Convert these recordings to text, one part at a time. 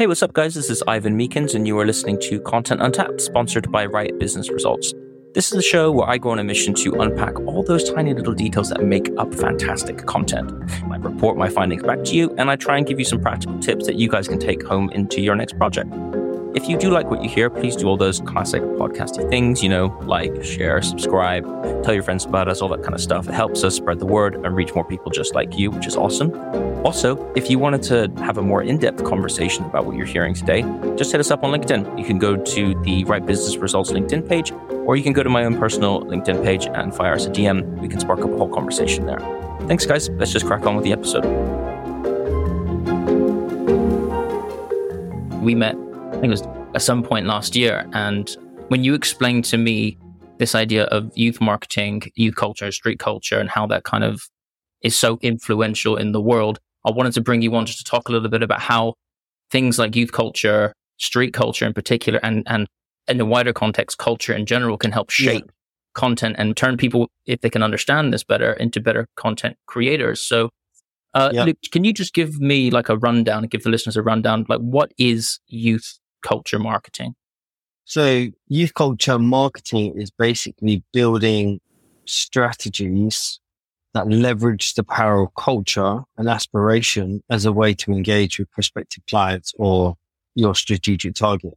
Hey, what's up, guys? This is Ivan Meakins, and you are listening to Content Untapped, sponsored by Write Business Results. This is the show where I go on a mission to unpack all those tiny little details that make up fantastic content. I report my findings back to you, and I try and give you some practical tips that you guys can take home into your next project. If you do like what you hear, please do all those classic podcasty things, you know, like, share, subscribe, tell your friends about us, all that kind of stuff. It helps us spread the word and reach more people just like you, which is awesome. Also, if you wanted to have a more in depth conversation about what you're hearing today, just hit us up on LinkedIn. You can go to the Write Business Results LinkedIn page, or you can go to my own personal LinkedIn page and fire us a DM. We can spark up a whole conversation there. Thanks, guys. Let's just crack on with the episode. We met think it was at some point last year. And when you explained to me this idea of youth marketing, youth culture, street culture, and how that kind of is so influential in the world, I wanted to bring you on just to talk a little bit about how things like youth culture, street culture in particular, and, and in the wider context, culture in general can help shape yeah. content and turn people, if they can understand this better, into better content creators. So uh, yeah. Luke, can you just give me like a rundown, give the listeners a rundown, like what is youth culture marketing? So youth culture marketing is basically building strategies that leverage the power of culture and aspiration as a way to engage with prospective clients or your strategic target.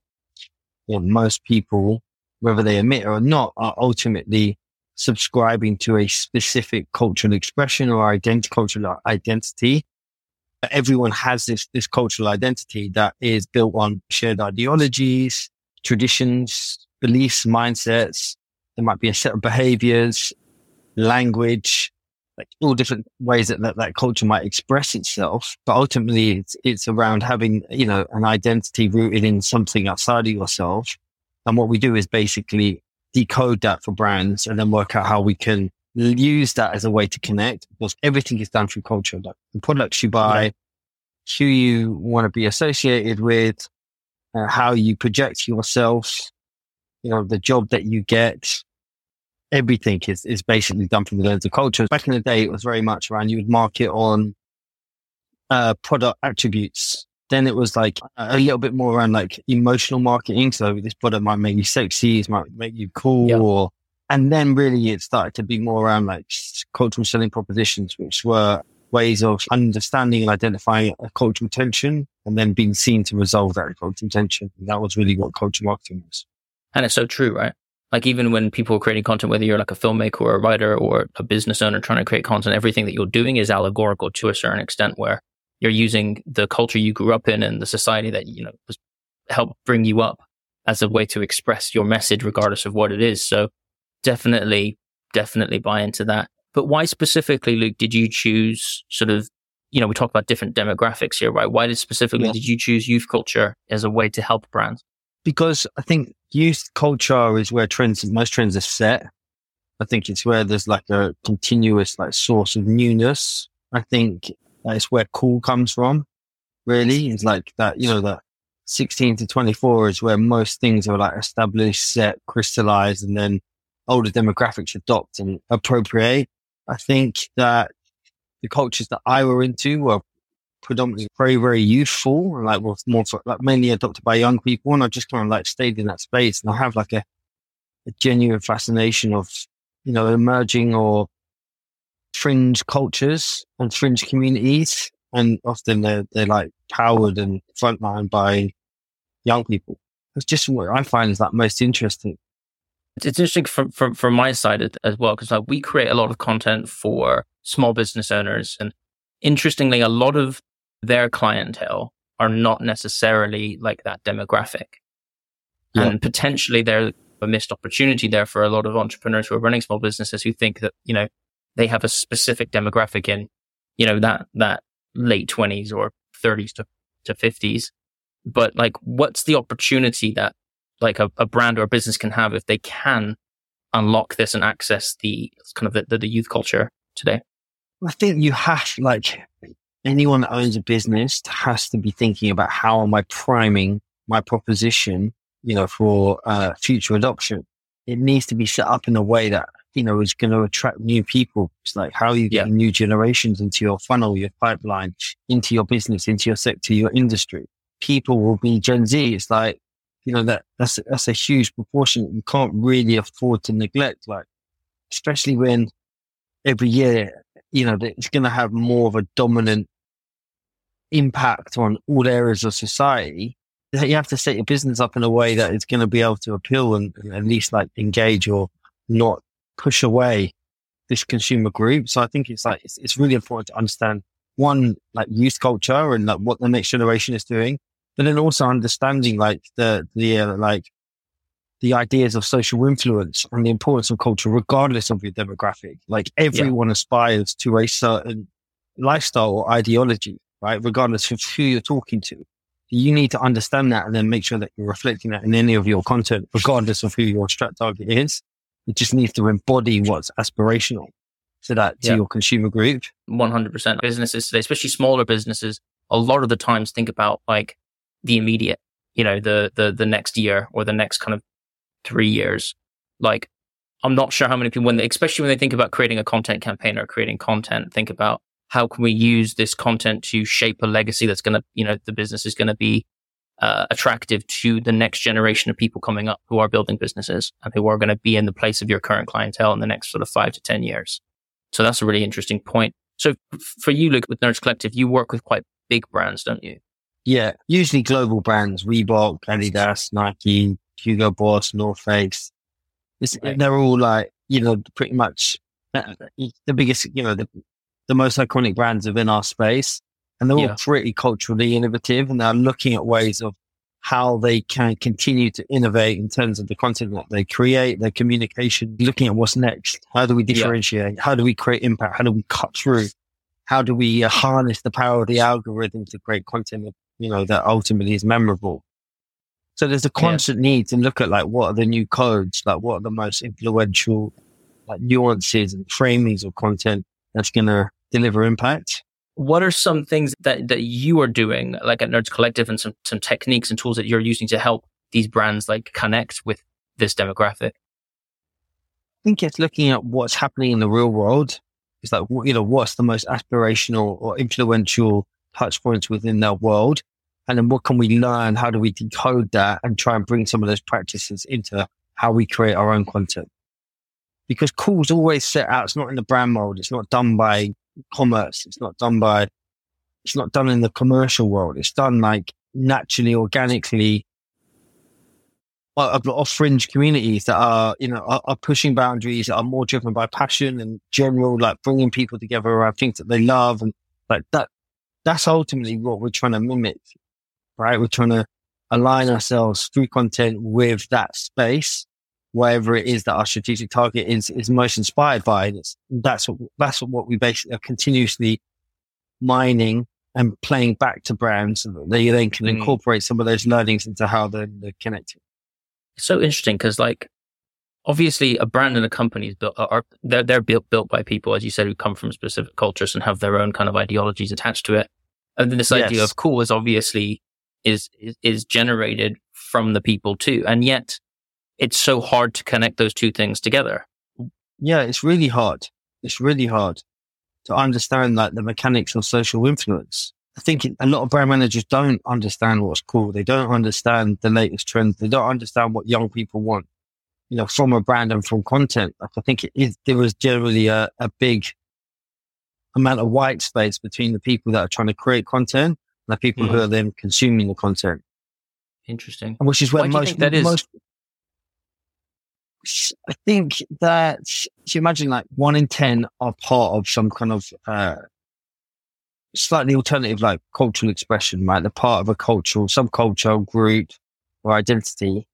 Well, most people, whether they admit it or not, are ultimately subscribing to a specific cultural expression or cultural identity. Everyone has this, this cultural identity that is built on shared ideologies, traditions, beliefs, mindsets. There might be a set of behaviors, language, like all different ways that, that that culture might express itself. But ultimately it's, it's around having, you know, an identity rooted in something outside of yourself. And what we do is basically decode that for brands and then work out how we can use that as a way to connect because everything is done through culture. Like the products you buy, yeah. who you want to be associated with, uh, how you project yourself, you know, the job that you get. Everything is, is basically done through the lens of culture. Back in the day, it was very much around you would market on uh, product attributes then it was like a little bit more around like emotional marketing. So this product might make you sexy, it might make you cool, yep. or and then really it started to be more around like cultural selling propositions, which were ways of understanding and identifying a cultural tension and then being seen to resolve that cultural tension. And that was really what culture marketing was. And it's so true, right? Like even when people are creating content, whether you're like a filmmaker or a writer or a business owner trying to create content, everything that you're doing is allegorical to a certain extent where you're using the culture you grew up in and the society that, you know, helped bring you up as a way to express your message, regardless of what it is. So definitely, definitely buy into that. But why specifically, Luke, did you choose sort of, you know, we talk about different demographics here, right? Why did specifically yeah. did you choose youth culture as a way to help brands? Because I think youth culture is where trends, most trends are set. I think it's where there's like a continuous like source of newness. I think that's where cool comes from. Really, it's like that. You know, that 16 to 24 is where most things are like established, set, crystallized, and then older demographics adopt and appropriate. I think that the cultures that I were into were predominantly very, very youthful like more, more like mainly adopted by young people. And I just kind of like stayed in that space and I have like a, a genuine fascination of, you know, emerging or fringe cultures and fringe communities. And often they're, they're like powered and frontlined by young people. It's just what I find is that most interesting. It's interesting from, from, from my side as well, because like we create a lot of content for small business owners. And interestingly, a lot of their clientele are not necessarily like that demographic. Yeah. And potentially there's a missed opportunity there for a lot of entrepreneurs who are running small businesses who think that, you know, they have a specific demographic in, you know, that, that late twenties or thirties to, to fifties. But like, what's the opportunity that like a, a, brand or a business can have if they can unlock this and access the kind of the, the, the youth culture today? I think you have like anyone that owns a business has to be thinking about how am I priming my proposition, you know, for uh, future adoption. It needs to be set up in a way that you know, is going to attract new people. It's like, how are you getting yeah. new generations into your funnel, your pipeline, into your business, into your sector, your industry? people will be Gen Z. It's like, you know, that that's, that's a huge proportion you can't really afford to neglect. Like, especially when every year, you know, it's going to have more of a dominant impact on all areas of society. You have to set your business up in a way that it's going to be able to appeal and, and at least like engage or not push away this consumer group. So I think it's like, it's, it's really important to understand one, like youth culture and like what the next generation is doing, but then also understanding like the, the, uh, like the ideas of social influence and the importance of culture, regardless of your demographic. Like everyone yeah. aspires to a certain lifestyle or ideology, right? Regardless of who you're talking to. You need to understand that and then make sure that you're reflecting that in any of your content, regardless of who your strat target is. It just needs to embody what's aspirational to that, to yeah. your consumer group. 100%. Businesses today, especially smaller businesses, a lot of the times think about like the immediate, you know, the, the, the next year or the next kind of three years. Like, I'm not sure how many people, when they, especially when they think about creating a content campaign or creating content, think about how can we use this content to shape a legacy that's going to, you know, the business is going to be uh, attractive to the next generation of people coming up who are building businesses and who are going to be in the place of your current clientele in the next sort of five to 10 years. So that's a really interesting point. So for you, Luke, with Nerds Collective, you work with quite big brands, don't you? Yeah, usually global brands, Reebok, Adidas, Nike, Hugo Boss, North Face. Right. They're all like, you know, pretty much uh, the biggest, you know, the, the most iconic brands within our space. And they're yeah. all pretty culturally innovative and they're looking at ways of how they can continue to innovate in terms of the content that they create, their communication, looking at what's next. How do we differentiate? Yeah. How do we create impact? How do we cut through? How do we uh, harness the power of the algorithm to create content, you know, that ultimately is memorable? So there's a constant yeah. need to look at like what are the new codes, like what are the most influential like nuances and framings of content that's going to deliver impact. What are some things that, that you are doing like at Nerds Collective and some, some techniques and tools that you're using to help these brands like connect with this demographic? I think it's looking at what's happening in the real world. It's like, you know, what's the most aspirational or influential touch points within their world and then what can we learn? How do we decode that and try and bring some of those practices into how we create our own content? Because cool's always set out. It's not in the brand mold. It's not done by commerce. It's not done by, it's not done in the commercial world. It's done like naturally, organically of fringe communities that are, you know, are, are, pushing boundaries, that are more driven by passion and general, like bringing people together around things that they love. And like that, that's ultimately what we're trying to mimic right? We're trying to align ourselves through content with that space, wherever it is that our strategic target is, is most inspired by. And it's, that's what, that's what we basically are continuously mining and playing back to brands so that they then can mm. incorporate some of those learnings into how they're, they're connected. It's so interesting because like, obviously a brand and a company is built, are, they're, they're built, built by people, as you said, who come from specific cultures and have their own kind of ideologies attached to it. And then this yes. idea of cool is obviously is, is, generated from the people too. And yet it's so hard to connect those two things together. Yeah, it's really hard. It's really hard to understand like the mechanics of social influence. I think a lot of brand managers don't understand what's cool. They don't understand the latest trends. They don't understand what young people want, you know, from a brand and from content. Like I think it is, there was generally a, a big amount of white space between the people that are trying to create content the people mm-hmm. who are then consuming the content. Interesting. Which is where Why most, that is? most, I think that, you imagine like one in 10 are part of some kind of, uh, slightly alternative, like cultural expression, right? They're part of a cultural, subcultural group or identity.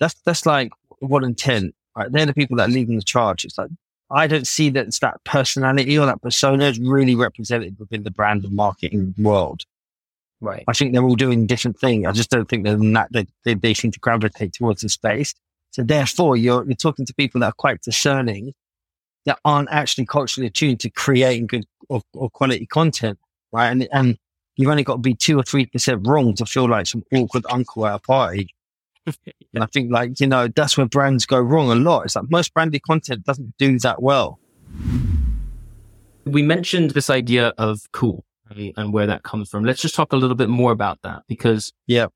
That's, that's like one in 10, right? They're the people that are leading the charge. It's like, I don't see that it's that personality or that persona is really represented within the brand and marketing world. Right. I think they're all doing different things. I just don't think they're not, they, they, they seem to gravitate towards the space. So therefore, you're, you're talking to people that are quite discerning that aren't actually culturally attuned to creating good or, or quality content. Right. And, and you've only got to be two or 3% wrong to feel like some awkward uncle at a party. and I think like, you know, that's where brands go wrong a lot. It's like most branded content doesn't do that well. We mentioned this idea of cool and where that comes from. Let's just talk a little bit more about that because yeah,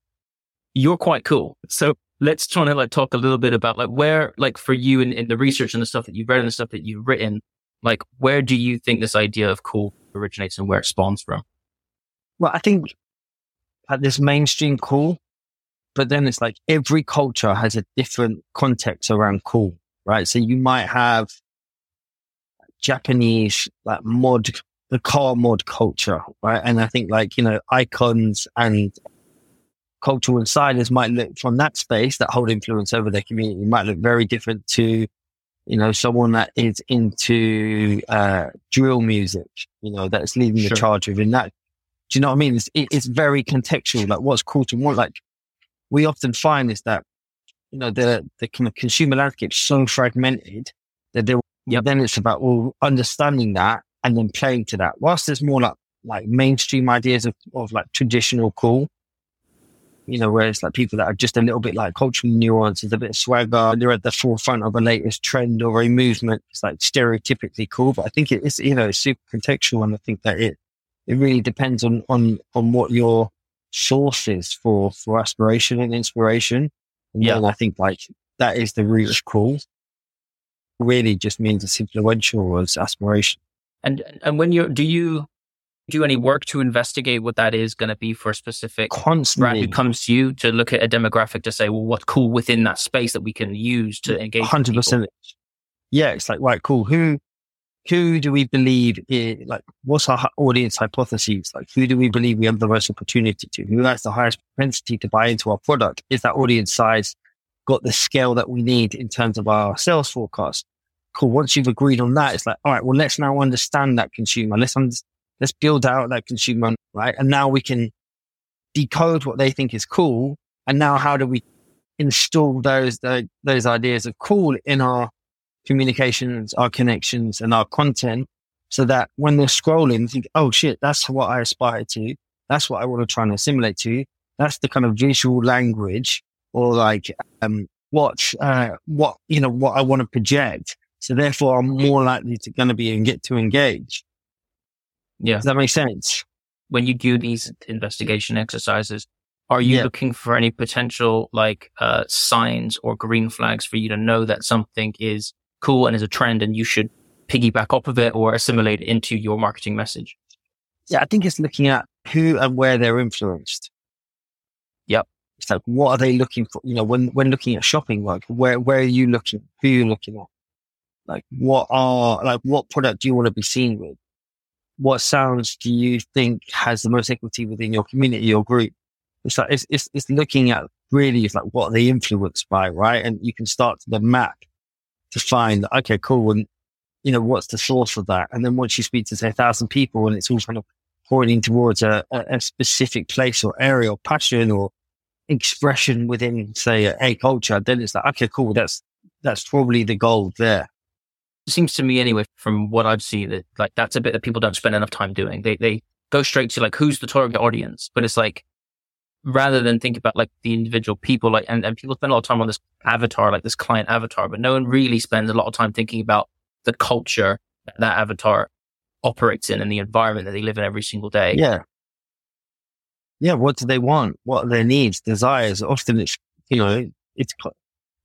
you're quite cool. So let's try to like talk a little bit about like where, like for you in, in the research and the stuff that you've read and the stuff that you've written, like where do you think this idea of cool originates and where it spawns from? Well, I think at this mainstream cool, but then it's like every culture has a different context around cool, right? So you might have Japanese like mod, the car mod culture, right? And I think like, you know, icons and cultural insiders might look from that space that hold influence over their community might look very different to, you know, someone that is into, uh, drill music, you know, that's leading sure. the charge within that. Do you know what I mean? It's, it's very contextual. Like what's cool to what, like we often find is that, you know, the, the kind of consumer landscape is so fragmented that there, yep. then it's about well, understanding that and then playing to that. Whilst there's more like, like mainstream ideas of, of like traditional cool, you know, where it's like people that are just a little bit like cultural nuances, a bit of swagger. They're at the forefront of a latest trend or a movement. It's like stereotypically cool, but I think it is, you know, super contextual. And I think that it, it really depends on, on, on what your source is for, for aspiration and inspiration. And yeah. I think like that is the root of cool. Really just means it's influential as aspiration. And, and when you're, do you, do any work to investigate what that is going to be for a specific constantly who comes to you to look at a demographic to say, well, what's cool within that space that we can use to engage? Hundred percent. Yeah, it's like right, cool. Who who do we believe is, like what's our audience hypotheses? Like who do we believe we have the most opportunity to? Who has the highest propensity to buy into our product? Is that audience size got the scale that we need in terms of our sales forecast? Cool. Once you've agreed on that, it's like, all right, well, let's now understand that consumer. Let's understand let's build out that consumer, right? And now we can decode what they think is cool. And now how do we install those, those, those ideas of cool in our communications, our connections and our content so that when they're scrolling, think, oh shit, that's what I aspire to. That's what I want to try and assimilate to. That's the kind of visual language or like, um, what, uh, what, you know, what I want to project. So therefore I'm more likely to going to be and get to engage. Yeah. Does that make sense? When you do these investigation exercises, are you yeah. looking for any potential like uh, signs or green flags for you to know that something is cool and is a trend and you should piggyback off of it or assimilate it into your marketing message? Yeah, I think it's looking at who and where they're influenced. Yep. It's like, what are they looking for? You know, when, when looking at shopping, like where, where are you looking? Who are you looking at? Like what are, like what product do you want to be seen with? what sounds do you think has the most equity within your community or group? It's like, it's, it's, it's looking at really it's like what are they influenced by, right? And you can start to the map to find, okay, cool. And, you know, what's the source of that? And then once you speak to say a thousand people and it's all kind of pointing towards a, a, specific place or area or passion or expression within, say, a, a culture, then it's like, okay, cool. That's, that's probably the goal there seems to me anyway, from what I've seen, that like that's a bit that people don't spend enough time doing. They they go straight to like who's the target audience, but it's like rather than think about like the individual people, like and, and people spend a lot of time on this avatar, like this client avatar, but no one really spends a lot of time thinking about the culture that, that avatar operates in and the environment that they live in every single day. Yeah. Yeah. What do they want? What are their needs, desires? Often it's, you know, it's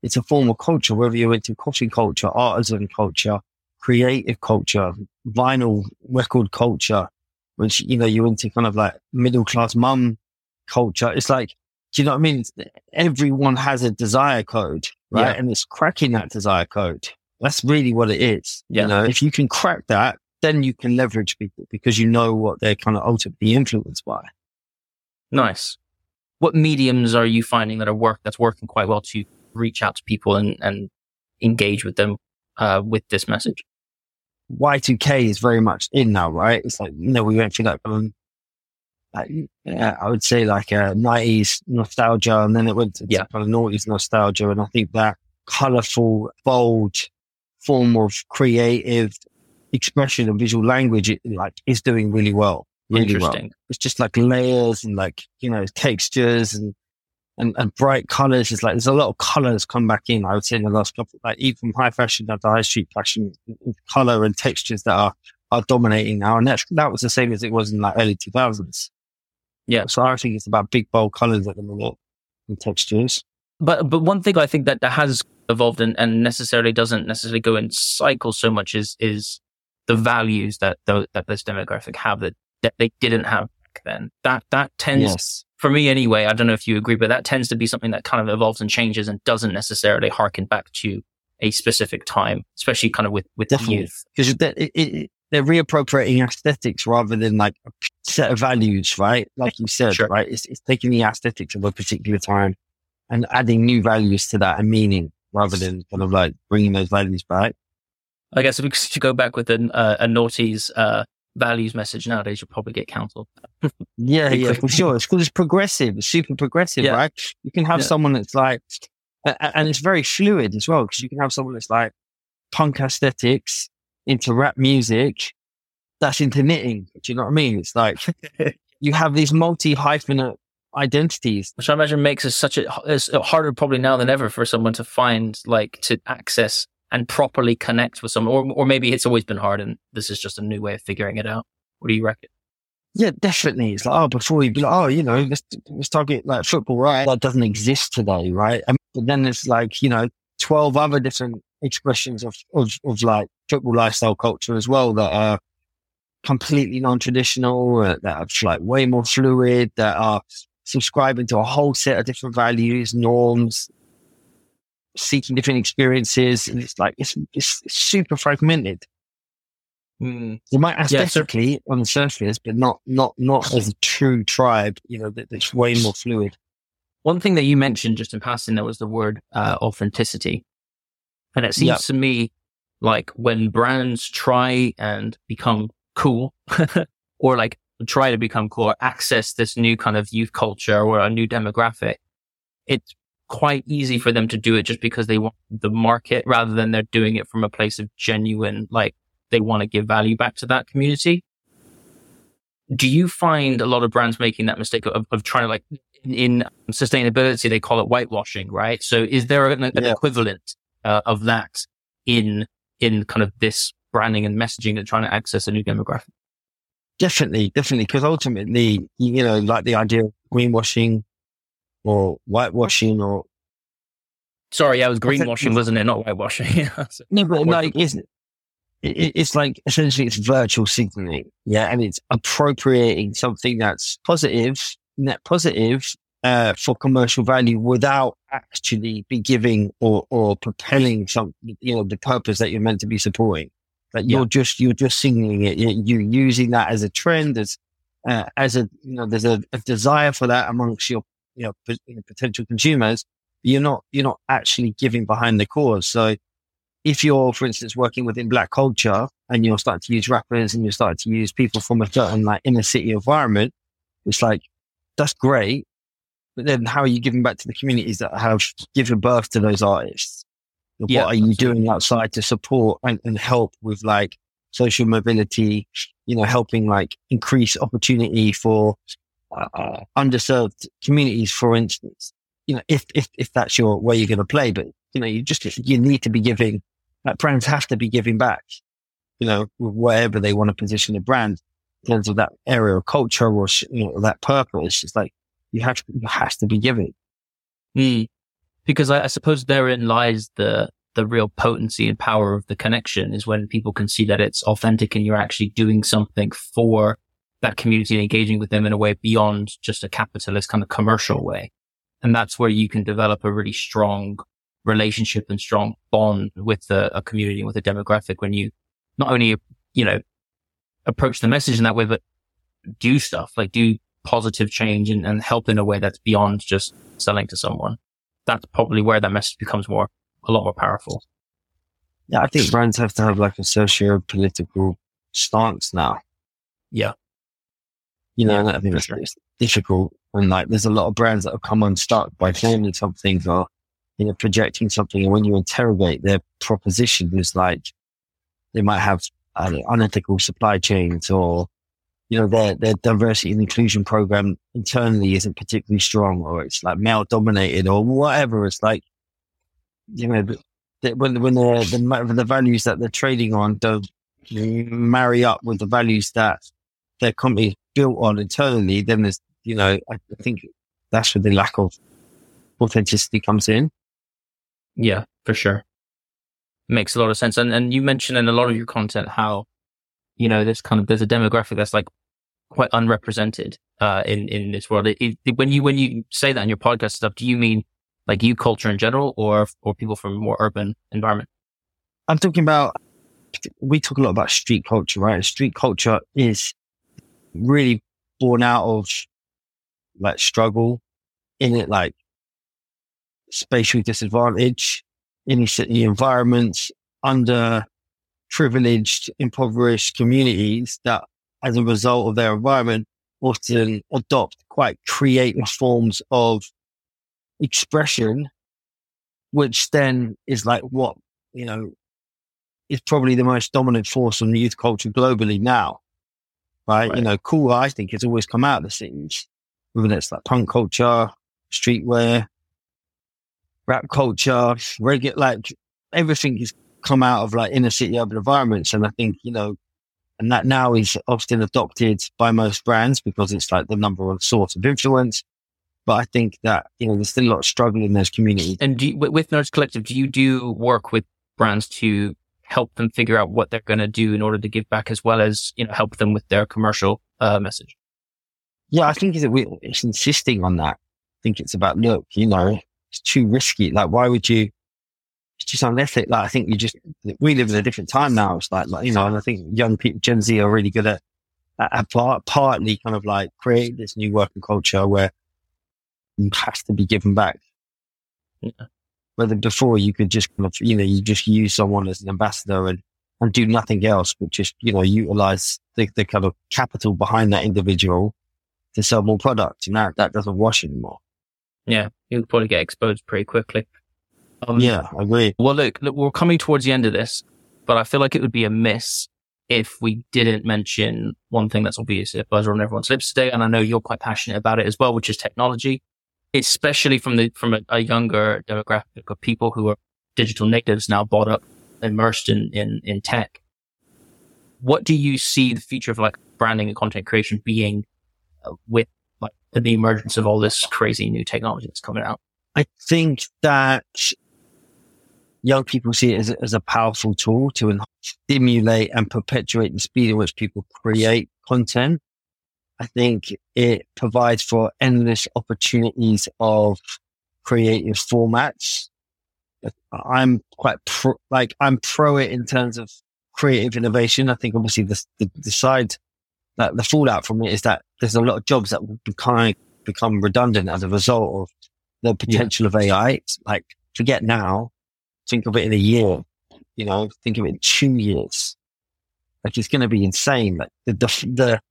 it's a form of culture, whether you're into coffee culture, artisan culture, creative culture, vinyl record culture, which, you know, you're into kind of like middle class mum culture. It's like, do you know what I mean? Everyone has a desire code, right? Yeah. And it's cracking that desire code. That's really what it is. Yeah. You know, if you can crack that, then you can leverage people because you know what they're kind of ultimately influenced by. Nice. What mediums are you finding that are work that's working quite well to reach out to people and, and engage with them uh, with this message. Y2K is very much in now, right? It's like, you know, we went through that, um, like, yeah, I would say like a 90s nostalgia and then it went to yeah. kind of noughties nostalgia. And I think that colorful, bold form of creative expression and visual language, it, like is doing really well. Really Interesting. Well. It's just like layers and like, you know, textures and and, and bright colors is like there's a lot of colors come back in. I would say in the last couple, like even high fashion down to high street fashion, color and textures that are are dominating now. And that's, that was the same as it was in like early 2000s. Yeah. So I think it's about big, bold colors at the minute and textures. But, but one thing I think that, that has evolved and, and necessarily doesn't necessarily go in cycles so much is, is the values that, the, that this demographic have that, that they didn't have back then. That, that tends, Yes. For me anyway, I don't know if you agree, but that tends to be something that kind of evolves and changes and doesn't necessarily harken back to a specific time, especially kind of with, with Definitely. youth. Because they're, it, it, they're reappropriating aesthetics rather than like a set of values, right? Like you said, Sure. right? It's, it's taking the aesthetics of a particular time and adding new values to that and meaning rather than kind of like bringing those values back. I guess if we could go back with a, uh, a noughties, uh, values message nowadays, you'll probably get cancelled. Yeah, yeah, for sure. It's because it's progressive, it's super progressive, Yeah. right? You can have Yeah. someone that's like, and it's very fluid as well, because you can have someone that's like punk aesthetics into rap music, that's into knitting. Do you know what I mean? It's like you have these multi hyphenate identities. which I imagine makes it such a it's harder probably now than ever for someone to find like to access and properly connect with someone, or or maybe it's always been hard and this is just a new way of figuring it out. What do you reckon? Yeah, definitely. It's like, oh, before you'd be like, oh, you know, let's, let's target like football, right? That doesn't exist today, right? And then there's like, you know, 12 other different expressions of, of, of like football lifestyle culture as well that are completely non-traditional, uh, that are like way more fluid, that are subscribing to a whole set of different values, norms, seeking different experiences. And it's like, it's, it's super fragmented. Hmm. You might Yeah, so- aesthetically on the surface, but not not not as a true tribe. You know, that, that's way more fluid. One thing that you mentioned just in passing there was the word uh, authenticity, and it seems Yeah. to me like when brands try and become cool, or like try to become cool, or access this new kind of youth culture or a new demographic, it's quite easy for them to do it just because they want the market rather than they're doing it from a place of genuine like they want to give value back to that community. Do you find a lot of brands making that mistake of, of trying to like in sustainability, they call it whitewashing, right? So is there an, an Yeah. equivalent uh, of that in, in kind of this branding and messaging and trying to access a new demographic? Definitely, definitely, because ultimately, you know, like the idea of greenwashing or whitewashing or Sorry, yeah, it was greenwashing, wasn't it? Not whitewashing. No, but isn't it? it- It's like essentially it's virtual signaling, yeah, and it's appropriating something that's positive, net positive, uh, for commercial value without actually be giving or or propelling some, you know, the purpose that you're meant to be supporting. That you're just you're just signaling it. You- You're using that as a trend, as uh, as a you know, there's a, a desire for that amongst your you know, p- potential consumers. You're not you're not actually giving behind the cause. So if you're, for instance, working within black culture and you're starting to use rappers and you're starting to use people from a certain like inner city environment, it's like that's great. But then how are you giving back to the communities that have given birth to those artists? What Yeah, are you doing outside to support and, and help with like social mobility, you know, helping like increase opportunity for uh, underserved communities, for instance? You know, if, if, if that's your way you're going to play, but you know, you just, you need to be giving, like brands have to be giving back, you know, with whatever they want to position the brand in terms of that area of culture or, you know, that purpose. It's just like, you have to, you have to be giving. Hmm. Because I, I suppose therein lies the the real potency and power of the connection is when people can see that it's authentic and you're actually doing something for that community and engaging with them in a way beyond just a capitalist kind of commercial way. And that's where you can develop a really strong relationship and strong bond with a, a community and with a demographic when you not only, you know, approach the message in that way, but do stuff like do positive change and, and help in a way that's beyond just selling to someone. That's probably where that message becomes more, a lot more powerful. Yeah. I think brands have to have like a socio-political stance now. Yeah. You know, Yeah, I think it's, sure. it's difficult. And like, there's a lot of brands that have come unstuck by claiming something or, you know, projecting something. And when you interrogate their proposition, it's like they might have uh, unethical supply chains or, you know, their, their diversity and inclusion program internally isn't particularly strong or it's like male dominated or whatever. It's like, you know, when, when the, the, the values that they're trading on don't marry up with the values that their company built on internally, then there's, you know, I think that's where the lack of authenticity comes in. Yeah, for sure. Makes a lot of sense. And and you mentioned in a lot of your content how, you know, this kind of there's a demographic that's like quite unrepresented uh, in in this world. It, it, when you when you say that in your podcast stuff, do you mean like youth culture in general, or or people from a more urban environment? I'm talking about. We talk a lot about street culture, right? street culture is really born out of like struggle in it, like spatial disadvantage, inner city environments, under privileged, impoverished communities that, as a result of their environment, often adopt quite creative forms of expression, which then is like what, you know, is probably the most dominant force on youth culture globally now. Right? right? You know, cool, I think, has always come out of the cities, whether it's like punk culture, streetwear, rap culture, regular, like everything has come out of like inner city urban environments. And I think, you know, and that now is often adopted by most brands because it's like the number one source of influence. But I think that, you know, there's still a lot of struggle in those communities. And you, with Nerds Collective, do you do work with brands to help them figure out what they're going to do in order to give back as well as, you know, help them with their commercial uh, message? Yeah, I think it's, it's insisting on that. I think it's about, look, you know, it's too risky. Like, why would you? It's just unethical. Like, I think you just we live in a different time now. It's like, like you know, and I think young people, Gen Z, are really good at, at part, partly kind of like create this new working culture where you have to be given back. Yeah. Whether before you could just kind of, you know, you just use someone as an ambassador and, and do nothing else, but just, you know, utilize the, the kind of capital behind that individual to sell more products. And that, that doesn't wash anymore. Yeah, you'll probably get exposed pretty quickly. Um, yeah, I agree. Well, look, look, we're coming towards the end of this, but I feel like it would be a miss if we didn't mention one thing that's obvious a buzz on everyone's lips today, and I know you're quite passionate about it as well, which is technology, especially from the from a, a younger demographic of people who are digital natives now bought up, immersed in in in tech. What do you see the future of like branding and content creation being uh, with like the emergence of all this crazy new technology that's coming out? I think that young people see it as, as a powerful tool to stimulate and perpetuate the speed at which people create content. I think it provides for endless opportunities of creative formats. I'm quite pro, like I'm pro it in terms of creative innovation. I think obviously the, the, the side that the fallout from it is that there's a lot of jobs that will become, become redundant as a result of the potential yeah. of AI. It's like, forget now, think of it in a year, you know, think of it in two years. Like it's going to be insane. Like the, the, the,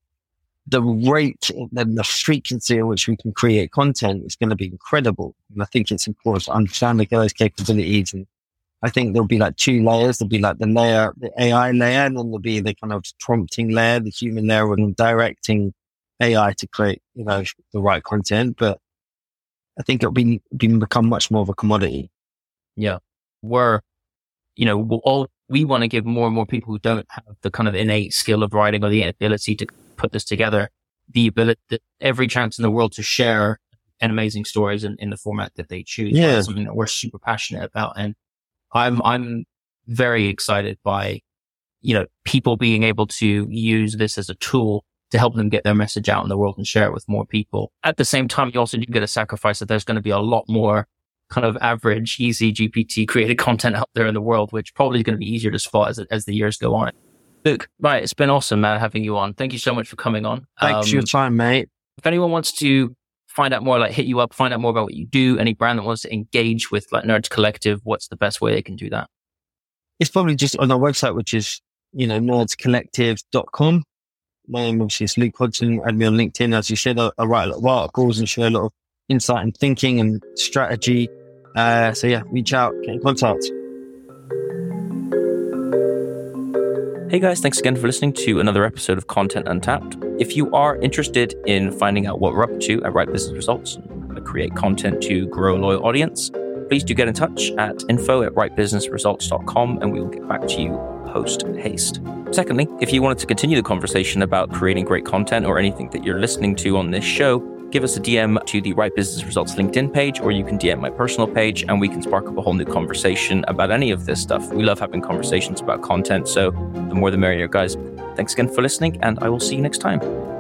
the rate and the frequency in which we can create content is going to be incredible. And I think it's important to understand those capabilities and I think there'll be like two layers. There'll be like the layer, the AI layer, and then there'll be the kind of prompting layer, the human layer, and directing AI to create, you know, the right content. But I think it'll be, be become much more of a commodity. Yeah. We're, you know, we'll all, we want to give more and more people who don't have the kind of innate skill of writing or the ability to put this together, the ability, every chance in the world to share an amazing stories in, in the format that they choose. Yeah. Something that we're super passionate about. And I'm, I'm very excited by, you know, people being able to use this as a tool to help them get their message out in the world and share it with more people. At the same time, you also do get a sacrifice that there's going to be a lot more kind of average, easy GPT created content out there in the world, which probably is going to be easier to spot as, as the years go on. Luke, right. It's been awesome, man, having you on. Thank you so much for coming on. Thanks um, for your time, mate. If anyone wants to find out more, like hit you up, find out more about what you do, any brand that wants to engage with like Nerds Collective, what's the best way they can do that? It's probably just on our website, which is, you know, nerdscollective.com. My name obviously is Luke Hodson. Add me on LinkedIn. As you said, I, I, write a lot of articles and share a lot of insight and thinking and strategy. Uh, so yeah, reach out, get in contact. Hey guys, thanks again for listening to another episode of Content Untapped. If you are interested in finding out what we're up to at Write Business Results, create content to grow a loyal audience, please do get in touch at info at writebusinessresults.com and we will get back to you post haste. Secondly, if you wanted to continue the conversation about creating great content or anything that you're listening to on this show, give us a DM to the Write Business Results LinkedIn page, or you can DM my personal page, and we can spark up a whole new conversation about any of this stuff. We love having conversations about content, so the more the merrier, guys. Thanks again for listening, and I will see you next time.